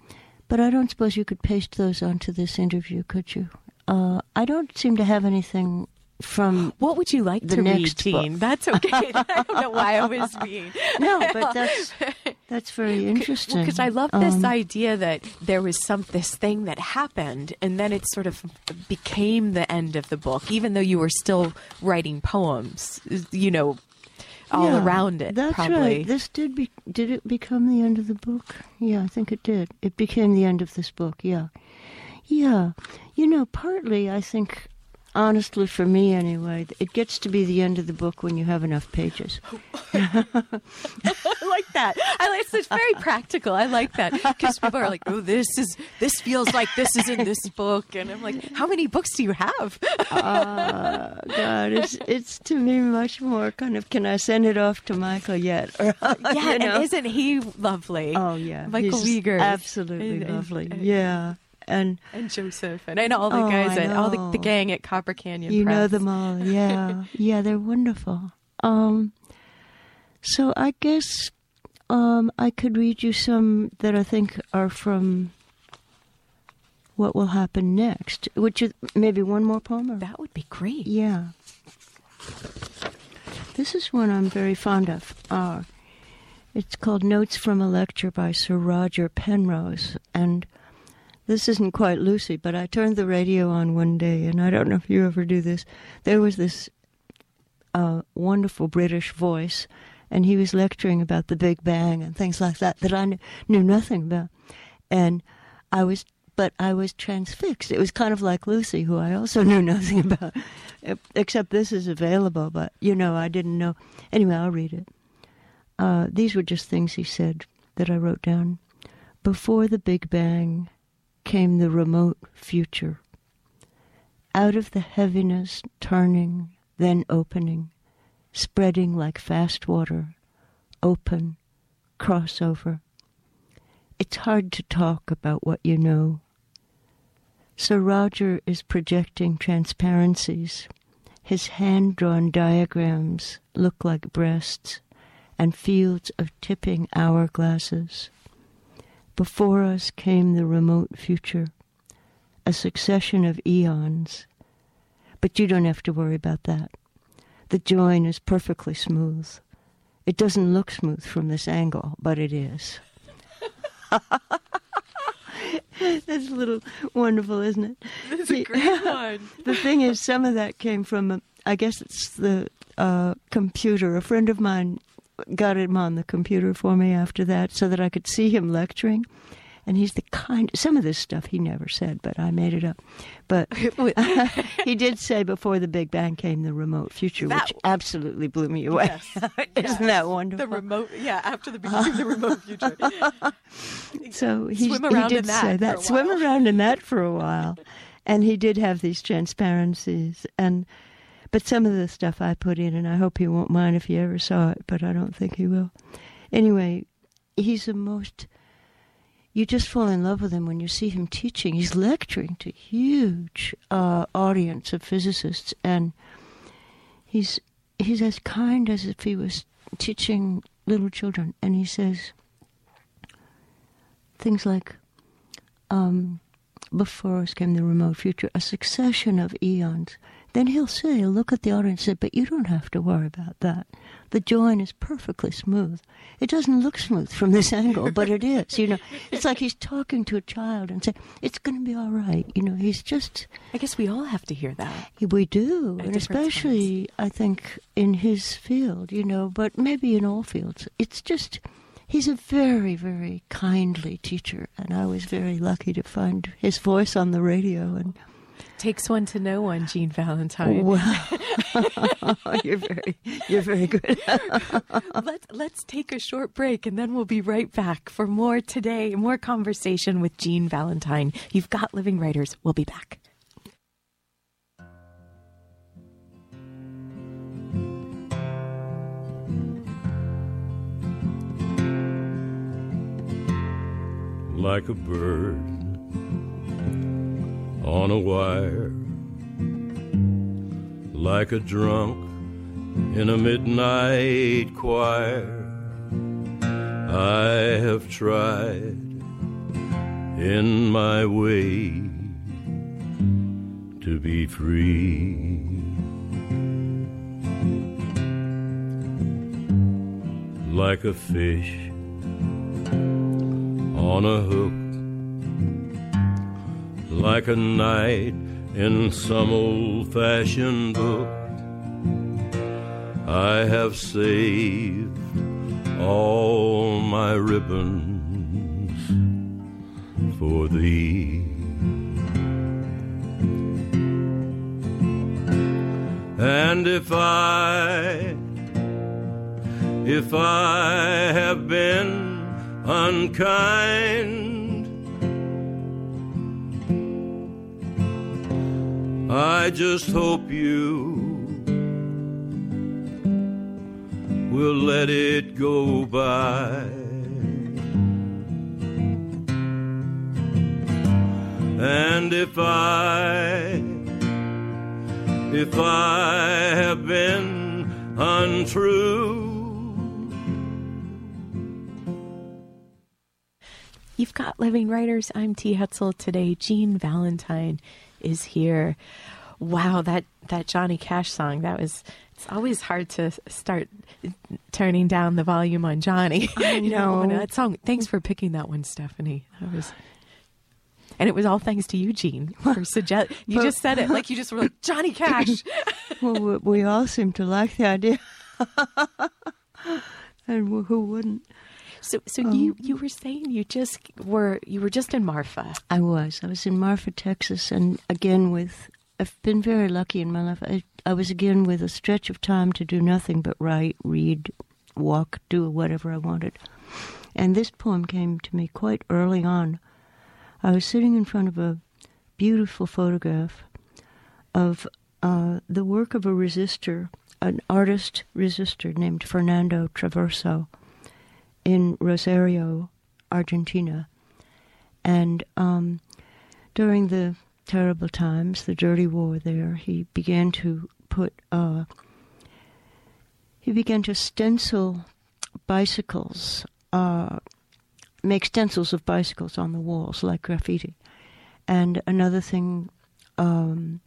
But I don't suppose you could paste those onto this interview, could you? Uh, I don't seem to have anything from what would you like the to read, next Jean? book. That's okay. *laughs* I don't know why I was *laughs* being no, but *laughs* that's that's very interesting. because I love this Um, idea that there was some this thing that happened, and then it sort of became the end of the book, even though you were still writing poems. You know, all Yeah, around it. That's probably. right. This did be, did it become the end of the book? Yeah, I think it did. It became the end of this book. Yeah, yeah. You know, partly I think, honestly, for me anyway, it gets to be the end of the book when you have enough pages. *laughs* I like that. I like it's very practical. I like that because people are like, "Oh, this is this feels like this is in this book," and I'm like, "How many books do you have?" Uh, God, it's it's to me much more kind of. Can I send it off to Michael yet? Or, *laughs* yeah, you know? and isn't he lovely? Oh yeah, Michael he's absolutely and- lovely. and- yeah, and and Joseph and, and all the Oh, guys at all the, the gang at Copper Canyon. you know them all. Yeah, *laughs* yeah, they're wonderful. Um, so I guess um, I could read you some that I think are from what will happen next. Which is maybe one more poem. Or? That would be great. Yeah. This is one I'm very fond of. Uh, it's called Notes from a Lecture by Sir Roger Penrose. And this isn't quite Lucy, but I turned the radio on one day, and I don't know if you ever do this. There was this uh, wonderful British voice, and he was lecturing about the Big Bang and things like that that I kn- knew nothing about. And I was, but I was transfixed. It was kind of like Lucy, who I also *laughs* knew nothing about, except this is available, but you know, I didn't know. Anyway, I'll read it. Uh, these were just things he said that I wrote down. Before the Big Bang came the remote future. Out of the heaviness, turning, then opening, spreading like fast water, open, crossover. It's hard to talk about what you know. Sir Roger is projecting transparencies. His hand drawn diagrams look like breasts and fields of tipping hourglasses. Before us came the remote future, a succession of eons. But you don't have to worry about that. The join is perfectly smooth. It doesn't look smooth from this angle, but it is. *laughs* That's a little wonderful, isn't it? That's a great one. *laughs* The thing is, some of that came from, uh, I guess it's the uh, computer. A friend of mine got him on the computer for me after that so that I could see him lecturing. And he's the kind, some of this stuff he never said, but I made it up. But *laughs* *laughs* he did say before the Big Bang came the remote future, That- which absolutely blew me away. Yes. *laughs* Isn't that wonderful? The remote, yeah, after the beginning the remote future. So he, Swim he around did in that say that. Swim around in that for a while. and he did have these transparencies. And but some of the stuff I put in, and I hope he won't mind if he ever saw it, but I don't think he will. Anyway, he's the most. You just fall in love with him when you see him teaching. He's lecturing to huge uh, audience of physicists, and he's he's as kind as if he was teaching little children. And he says things like, um, before us came the remote future, a succession of eons. Then he'll say, he'll look at the audience and say, but you don't have to worry about that. The join is perfectly smooth. It doesn't look smooth from this angle, but it *laughs* is. You know, it's like he's talking to a child and saying, it's going to be all right. You know, he's just, I guess we all have to hear that. we do. And especially, I think, in his field, you know, but maybe in all fields. It's just, he's a very, very kindly teacher, and I was very lucky to find his voice on the radio. And takes one to know one, Jean Valentine. well, *laughs* you're very, you're very good. *laughs* let's let's take a short break, and then we'll be right back for more today, more conversation with Jean Valentine. You've got Living Writers. We'll be back. like a bird on a wire, like a drunk in a midnight choir. I have tried in my way to be free. Like a fish on a hook, like a knight in some old fashioned book. I have saved all my ribbons for thee. And if I, if I have been unkind. I just hope you will let it go by. And if I, if I have been untrue, You've got Living Writers. I'm T. Hetzel. Today, Jean Valentine is here. Wow, that, that Johnny Cash song, that was, it's always hard to start turning down the volume on Johnny. *laughs* I you know, know. that song. Thanks for picking that one, Stephanie. That was, and it was all thanks to you, Jean, for suggest. *laughs* You But- just said it like you just were like Johnny Cash. *laughs* well, we, we all seem to like the idea. and who wouldn't? So, so you you were saying you just were you were just in Marfa. I was. I was in Marfa, Texas, and again with. I've been very lucky in my life. I, I was again with a stretch of time to do nothing but write, read, walk, do whatever I wanted. And this poem came to me quite early on. I was sitting in front of a beautiful photograph of uh, the work of a resistor, an artist resistor named Fernando Traverso in Rosario, Argentina. And um, during the terrible times, the dirty war there, he began to put, uh, he began to stencil bicycles, uh, make stencils of bicycles on the walls like graffiti. And another thing um,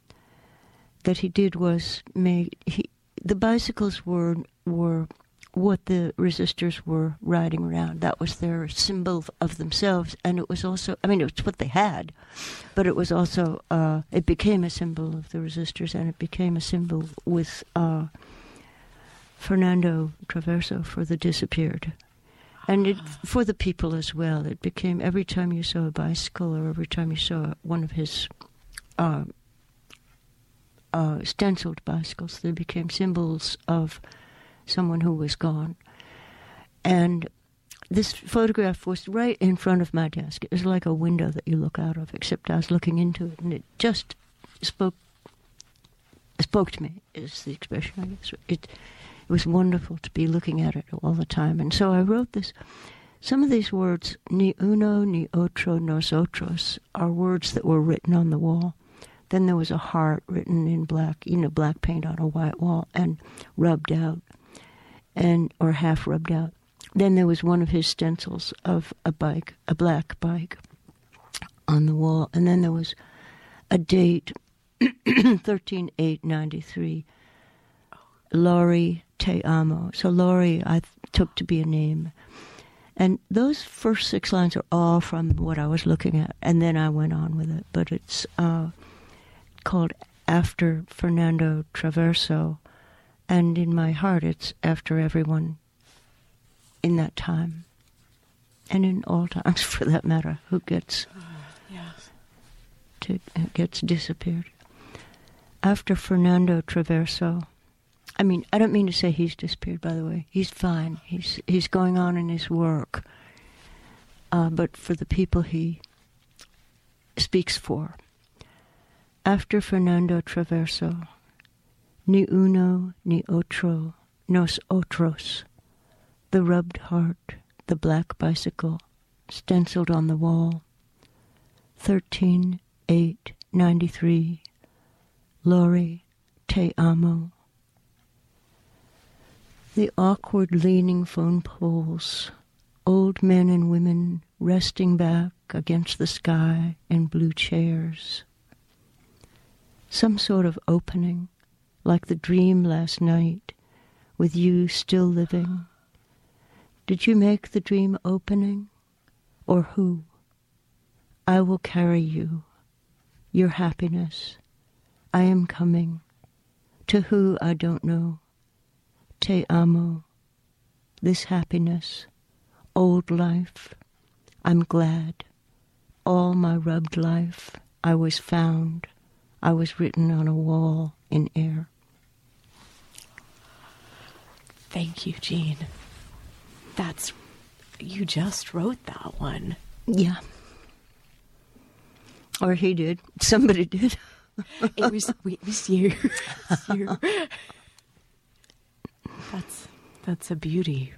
that he did was make he, the bicycles were were what the resistors were riding around. That was their symbol of themselves, and it was also, I mean, it was what they had, but it was also, uh, it became a symbol of the resistors, and it became a symbol with uh, Fernando Traverso for the disappeared. And it, for the people as well, it became every time you saw a bicycle or every time you saw one of his uh, uh, stenciled bicycles, they became symbols of someone who was gone. And this photograph was right in front of my desk. It was like a window that you look out of, except I was looking into it, and it just spoke spoke to me. Is the expression I guess. It it was wonderful to be looking at it all the time, and so I wrote this. Some of these words, ni uno, ni otro, nosotros, are words that were written on the wall. Then there was a heart written in black, you know, black paint on a white wall and rubbed out, and or half rubbed out. Then there was one of his stencils of a bike, a black bike, on the wall, and then there was a date, *clears throat* thirteen eight ninety three. Laurie Te Amo. So Laurie I took to be a name. And those first six lines are all from what I was looking at, and then I went on with it. But it's uh, called After Fernando Traverso, and in my heart it's after everyone in that time. and in all times *laughs* for that matter, who gets Yes. to, gets disappeared. After Fernando Traverso, I mean, I don't mean to say he's disappeared. By the way, he's fine. He's he's going on in his work. Uh, but for the people he speaks for, after Fernando Traverso, ni uno ni otro, nos otros, the rubbed heart, the black bicycle, stenciled on the wall, 13 8 93, Lori, te amo. The awkward leaning phone poles, old men and women resting back against the sky in blue chairs. Some sort of opening, like the dream last night, with you still living. Did you make the dream opening, or who? I will carry you, your happiness. I am coming. To who I don't know. Te amo. This happiness. Old life. I'm glad. All my rubbed life I was found. I was written on a wall in air. Thank you, Jean. That's you just wrote that one. Yeah. Or he did. Somebody did. *laughs* It was it was you. *laughs* You. That's that's a beauty.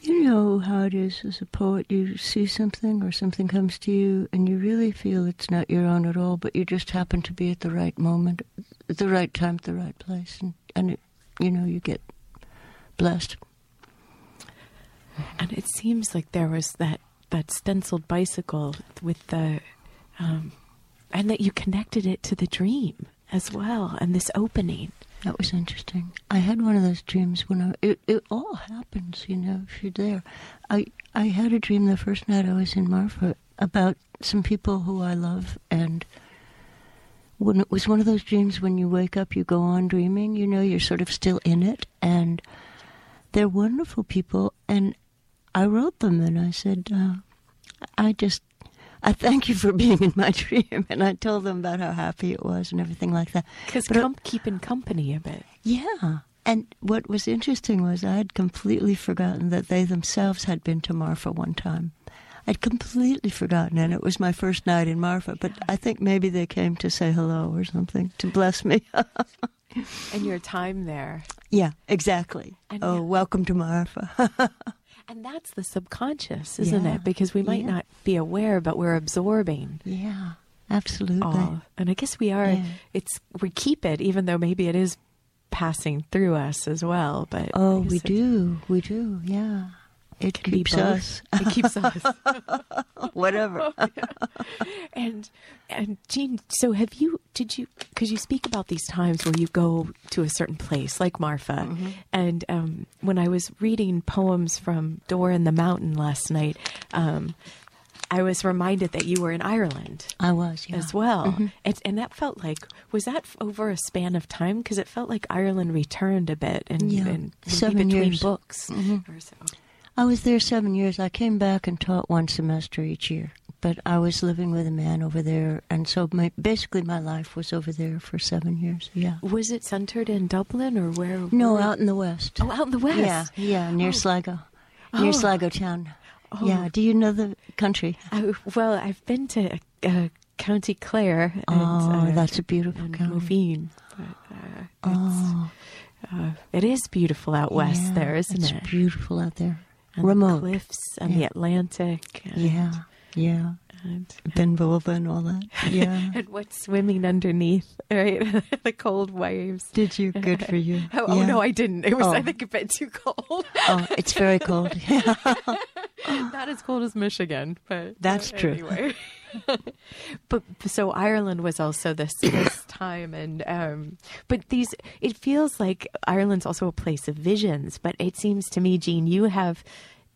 You know how it is as a poet. You see something or something comes to you and you really feel it's not your own at all, but you just happen to be at the right moment, at the right time, at the right place. And, and it, you know, you get blessed. And it seems like there was that that stenciled bicycle with the um and that you connected it to the dream as well and this opening. That was interesting. I had one of those dreams when I. It, it all happens, you know, if you're there. I I had a dream the first night I was in Marfa about some people who I love, and when it was one of those dreams when you wake up, you go on dreaming. You know, you're sort of still in it, and they're wonderful people. And I wrote them, and I said, uh, I just. I thank you for *laughs* being in my dream, and I told them about how happy it was and everything like that. Because com- keeping company a bit. yeah. And what was interesting was I had completely forgotten that they themselves had been to Marfa one time. I'd completely forgotten, and it was my first night in Marfa. But I think maybe they came to say hello or something to bless me. *laughs* And your time there. yeah, exactly. And oh, welcome to Marfa. *laughs* And that's the subconscious, isn't Yeah. it? Because we might Yeah. not be aware, but we're absorbing yeah, absolutely. all. And I guess we are. Yeah. It's we keep it, even though maybe it is passing through us as well. But Oh, we do. We do. Yeah. It can be keeps both. us. It keeps us. *laughs* Whatever. *laughs* And and Jean, so have you? Did you? Because you speak about these times where you go to a certain place, like Marfa. Mm-hmm. And um, when I was reading poems from Door in the Mountain last night, um, I was reminded that you were in Ireland I was, yeah. as well, and, and that felt like was that over a span of time? Because it felt like Ireland returned a bit, and, Yeah. and Seven between years. books or so. I was there seven years. I came back and taught one semester each year, but I was living with a man over there, and so my, basically my life was over there for seven years. Yeah. Was it centered in Dublin or where? No, where- out in the west. Oh, out in the west. Yeah, yeah, near Oh. Sligo, near Oh. Sligo town. Yeah. Do you know the country? I, well, I've been to uh, County Clare and, oh, uh, that's a beautiful and county. Moveen. But, uh, it's, Oh, uh, it is beautiful out west yeah, there, isn't it's it? beautiful out there. And the Remote. cliffs and the Atlantic. And, Yeah, yeah. And, Ben Bulben and all that. Yeah. *laughs* and what's swimming underneath, right? *laughs* the cold waves. Did you? Good for you. *laughs* Oh, oh, no, I didn't. It was, I Oh. think, a bit too cold. Oh, it's very cold. *laughs* Not as cold as Michigan, but That's uh, true. Anyway. *laughs* *laughs* but so Ireland was also this *coughs* this time, and um, but these it feels like Ireland's also a place of visions. But it seems to me, Jean, you have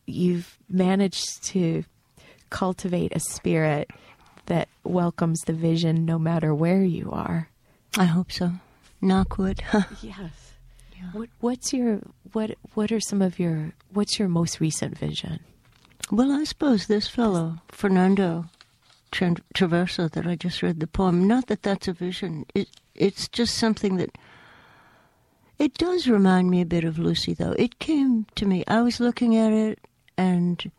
you've managed to cultivate a spirit that welcomes the vision no matter where you are. I hope so. Knockwood. Yes. What what's your what what are some of your what's your most recent vision? Well, I suppose this fellow, Fernando Tra- Traverso, that I just read the poem, not that that's a vision. It, it's just something that. It does remind me a bit of Lucy, though. It came to me. I was looking at it and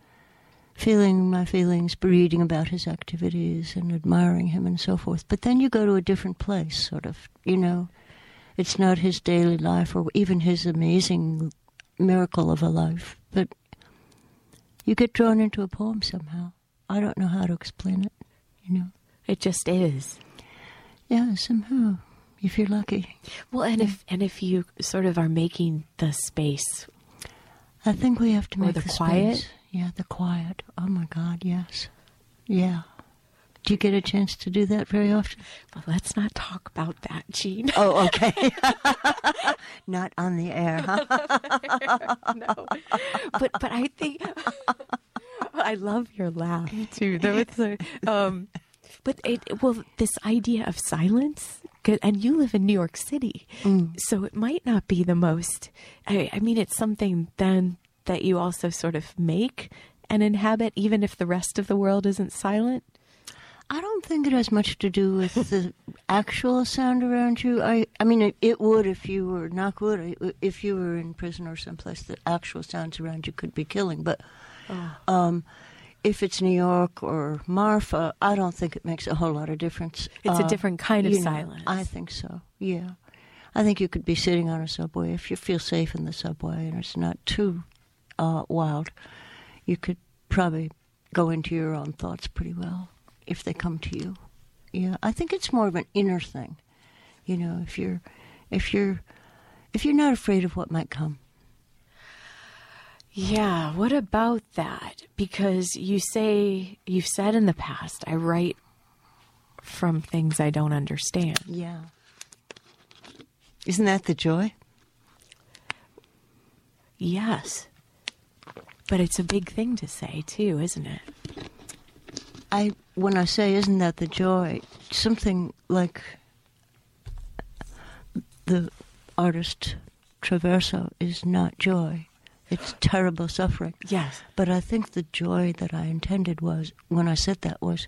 feeling my feelings, reading about his activities and admiring him and so forth. But then you go to a different place, sort of, you know. It's not his daily life or even his amazing miracle of a life, but you get drawn into a poem somehow. I don't know how to explain it, you know. It just is. Yeah, somehow, if you're lucky. Well, and if and if you sort of are making the space, I think we have to make the the quiet? space. Yeah, the quiet. Oh my God, yes. Yeah. Do you get a chance to do that very often? well, let's not talk about that, Jean. Oh, *laughs* okay. *laughs* Not on the air, huh? *laughs* no, but but I think I love your laugh too. Though it's a, um, but it well, this idea of silence, 'cause- and you live in New York City, so it might not be the most. I, I mean, it's something then that you also sort of make and inhabit, even if the rest of the world isn't silent. I don't think it has much to do with the actual sound around you. I, I mean, it, it would if you were knock wood. If you were in prison or someplace, the actual sounds around you could be killing. But um, if it's New York or Marfa, I don't think it makes a whole lot of difference. It's a Uh, different kind of you know, silence. I think so. Yeah, I think you could be sitting on a subway if you feel safe in the subway and it's not too uh, wild. You could probably go into your own thoughts pretty well if they come to you. Yeah, I think it's more of an inner thing. You know, if you're if you're if you're not afraid of what might come. Yeah, what about that? Because you say, you've said in the past, I write from things I don't understand. Yeah. Isn't that the joy? Yes. But it's a big thing to say, too, isn't it? I when I say isn't that the joy, something like the artist Traverso is not joy. It's terrible suffering. Yes. But I think the joy that I intended was when I said that was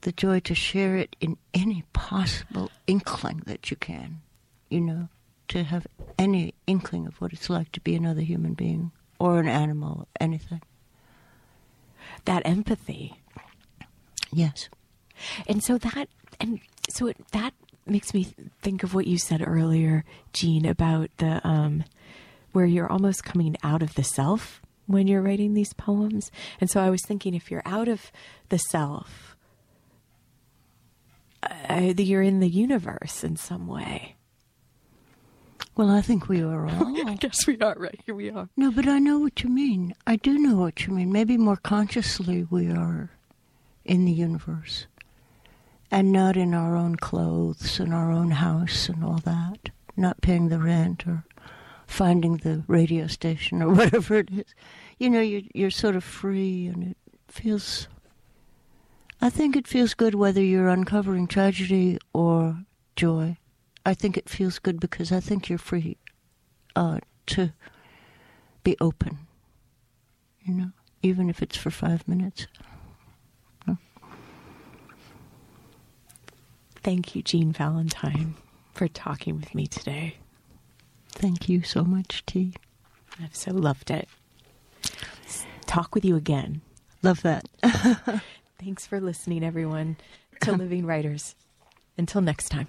the joy to share it in any possible inkling that you can. You know, to have any inkling of what it's like to be another human being or an animal, anything. That empathy. Yes. And so that, and so it, that makes me think of what you said earlier, Jean, about the, um, where you're almost coming out of the self when you're writing these poems. And so I was thinking if you're out of the self, uh, you're in the universe in some way. Well, I think we are *laughs* all. I guess we are, right? Here we are. No, but I know what you mean. I do know what you mean. Maybe more consciously we are in the universe and not in our own clothes and our own house and all that. Not paying the rent or finding the radio station or *laughs* whatever it is. You know, you're, you're sort of free and it feels. I think it feels good whether you're uncovering tragedy or joy. I think it feels good because I think you're free uh, to be open, you know, even if it's for five minutes. Thank you, Jean Valentine, for talking with me today. Thank you so much, T. I've so loved it. Talk with you again. Love that. *laughs* Thanks for listening, everyone, to Living Writers. Until next time.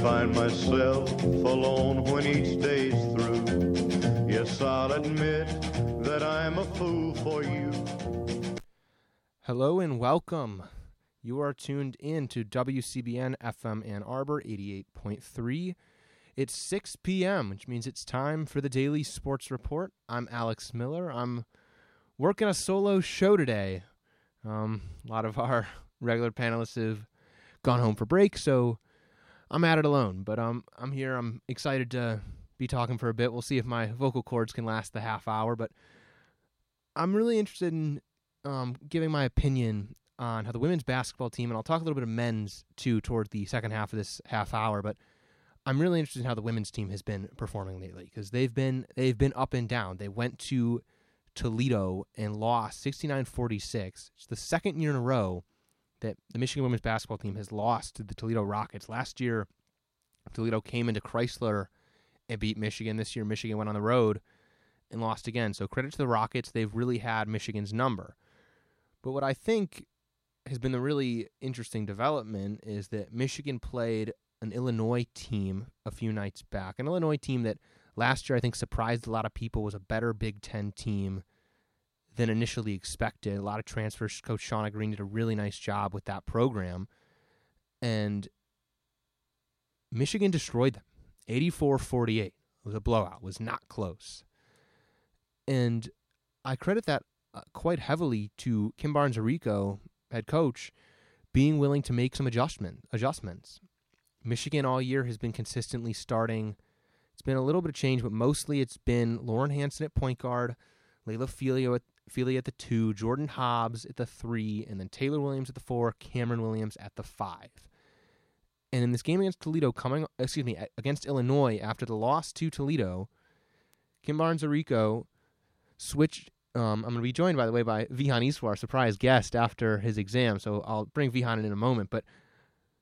find myself alone when each day's through. Yes, I'll admit that I'm a fool for you. Hello and welcome. You are tuned in to WCBN FM Ann Arbor 88.3. It's 6 p.m., which means it's time for the Daily Sports Report. I'm Alex Miller. I'm working a solo show today. Um, a lot of our *laughs* regular panelists have gone home for break, so I'm at it alone. But um, I'm here. I'm excited to be talking for a bit. We'll see if my vocal cords can last the half hour. But I'm really interested in um, giving my opinion on how the women's basketball team, and I'll talk a little bit of men's too toward the second half of this half hour. But I'm really interested in how the women's team has been performing lately because they've been they've been up and down. They went to Toledo and lost 69-46. It's the second year in a row that the Michigan women's basketball team has lost to the Toledo Rockets. Last year, Toledo came into Crisler and beat Michigan. This year, Michigan went on the road and lost again. So credit to the Rockets; they've really had Michigan's number. But what I think has been the really interesting development is that Michigan played an Illinois team a few nights back. An Illinois team that last year I think surprised a lot of people was a better Big Ten team than initially expected. A lot of transfers. Coach Shauna Green did a really nice job with that program. And Michigan destroyed them 84 48. It was a blowout, was not close. And I credit that uh, quite heavily to Kim Barnes Arico, head coach, being willing to make some adjustment adjustments. Michigan all year has been consistently starting. It's been a little bit of change, but mostly it's been Lauren Hansen at point guard, Laila Phelia at, Phelia at the two, Jordan Hobbs at the three, and then Taylor Williams at the four, Cameron Williams at the five. And in this game against Toledo, coming excuse me against Illinois after the loss to Toledo, Kim Barnes Arico switched. Um, I'm going to be joined, by the way, by Vihan Iswar, surprise guest after his exam. So I'll bring Vihan in in a moment. But